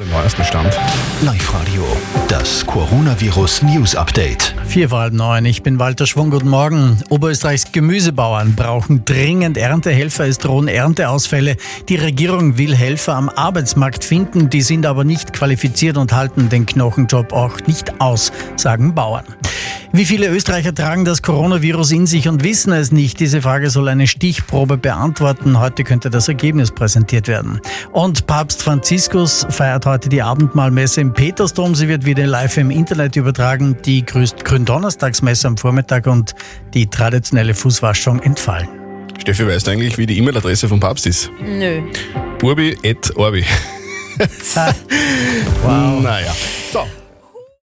Den neuesten Stand. Live-Radio, das Coronavirus News Update. Vier vor halb neun. Ich bin Walter Schwung. Guten Morgen. Oberösterreichs Gemüsebauern brauchen dringend Erntehelfer. Es drohen Ernteausfälle. Die Regierung will Helfer am Arbeitsmarkt finden. Die sind aber nicht qualifiziert und halten den Knochenjob auch nicht aus, sagen Bauern. Wie viele Österreicher tragen das Coronavirus in sich und wissen es nicht? Diese Frage soll eine Stichprobe beantworten. Heute könnte das Ergebnis präsentiert werden. Und Papst Franziskus feiert heute die Abendmahlmesse im Petersdom. Sie wird wieder live im Internet übertragen. Die Gründonnerstagsmesse am Vormittag und die traditionelle Fußwaschung entfallen. Steffi, weißt du eigentlich, wie die E-Mail-Adresse vom Papst ist? Nö. Urbi et Orbi. wow. Naja. So,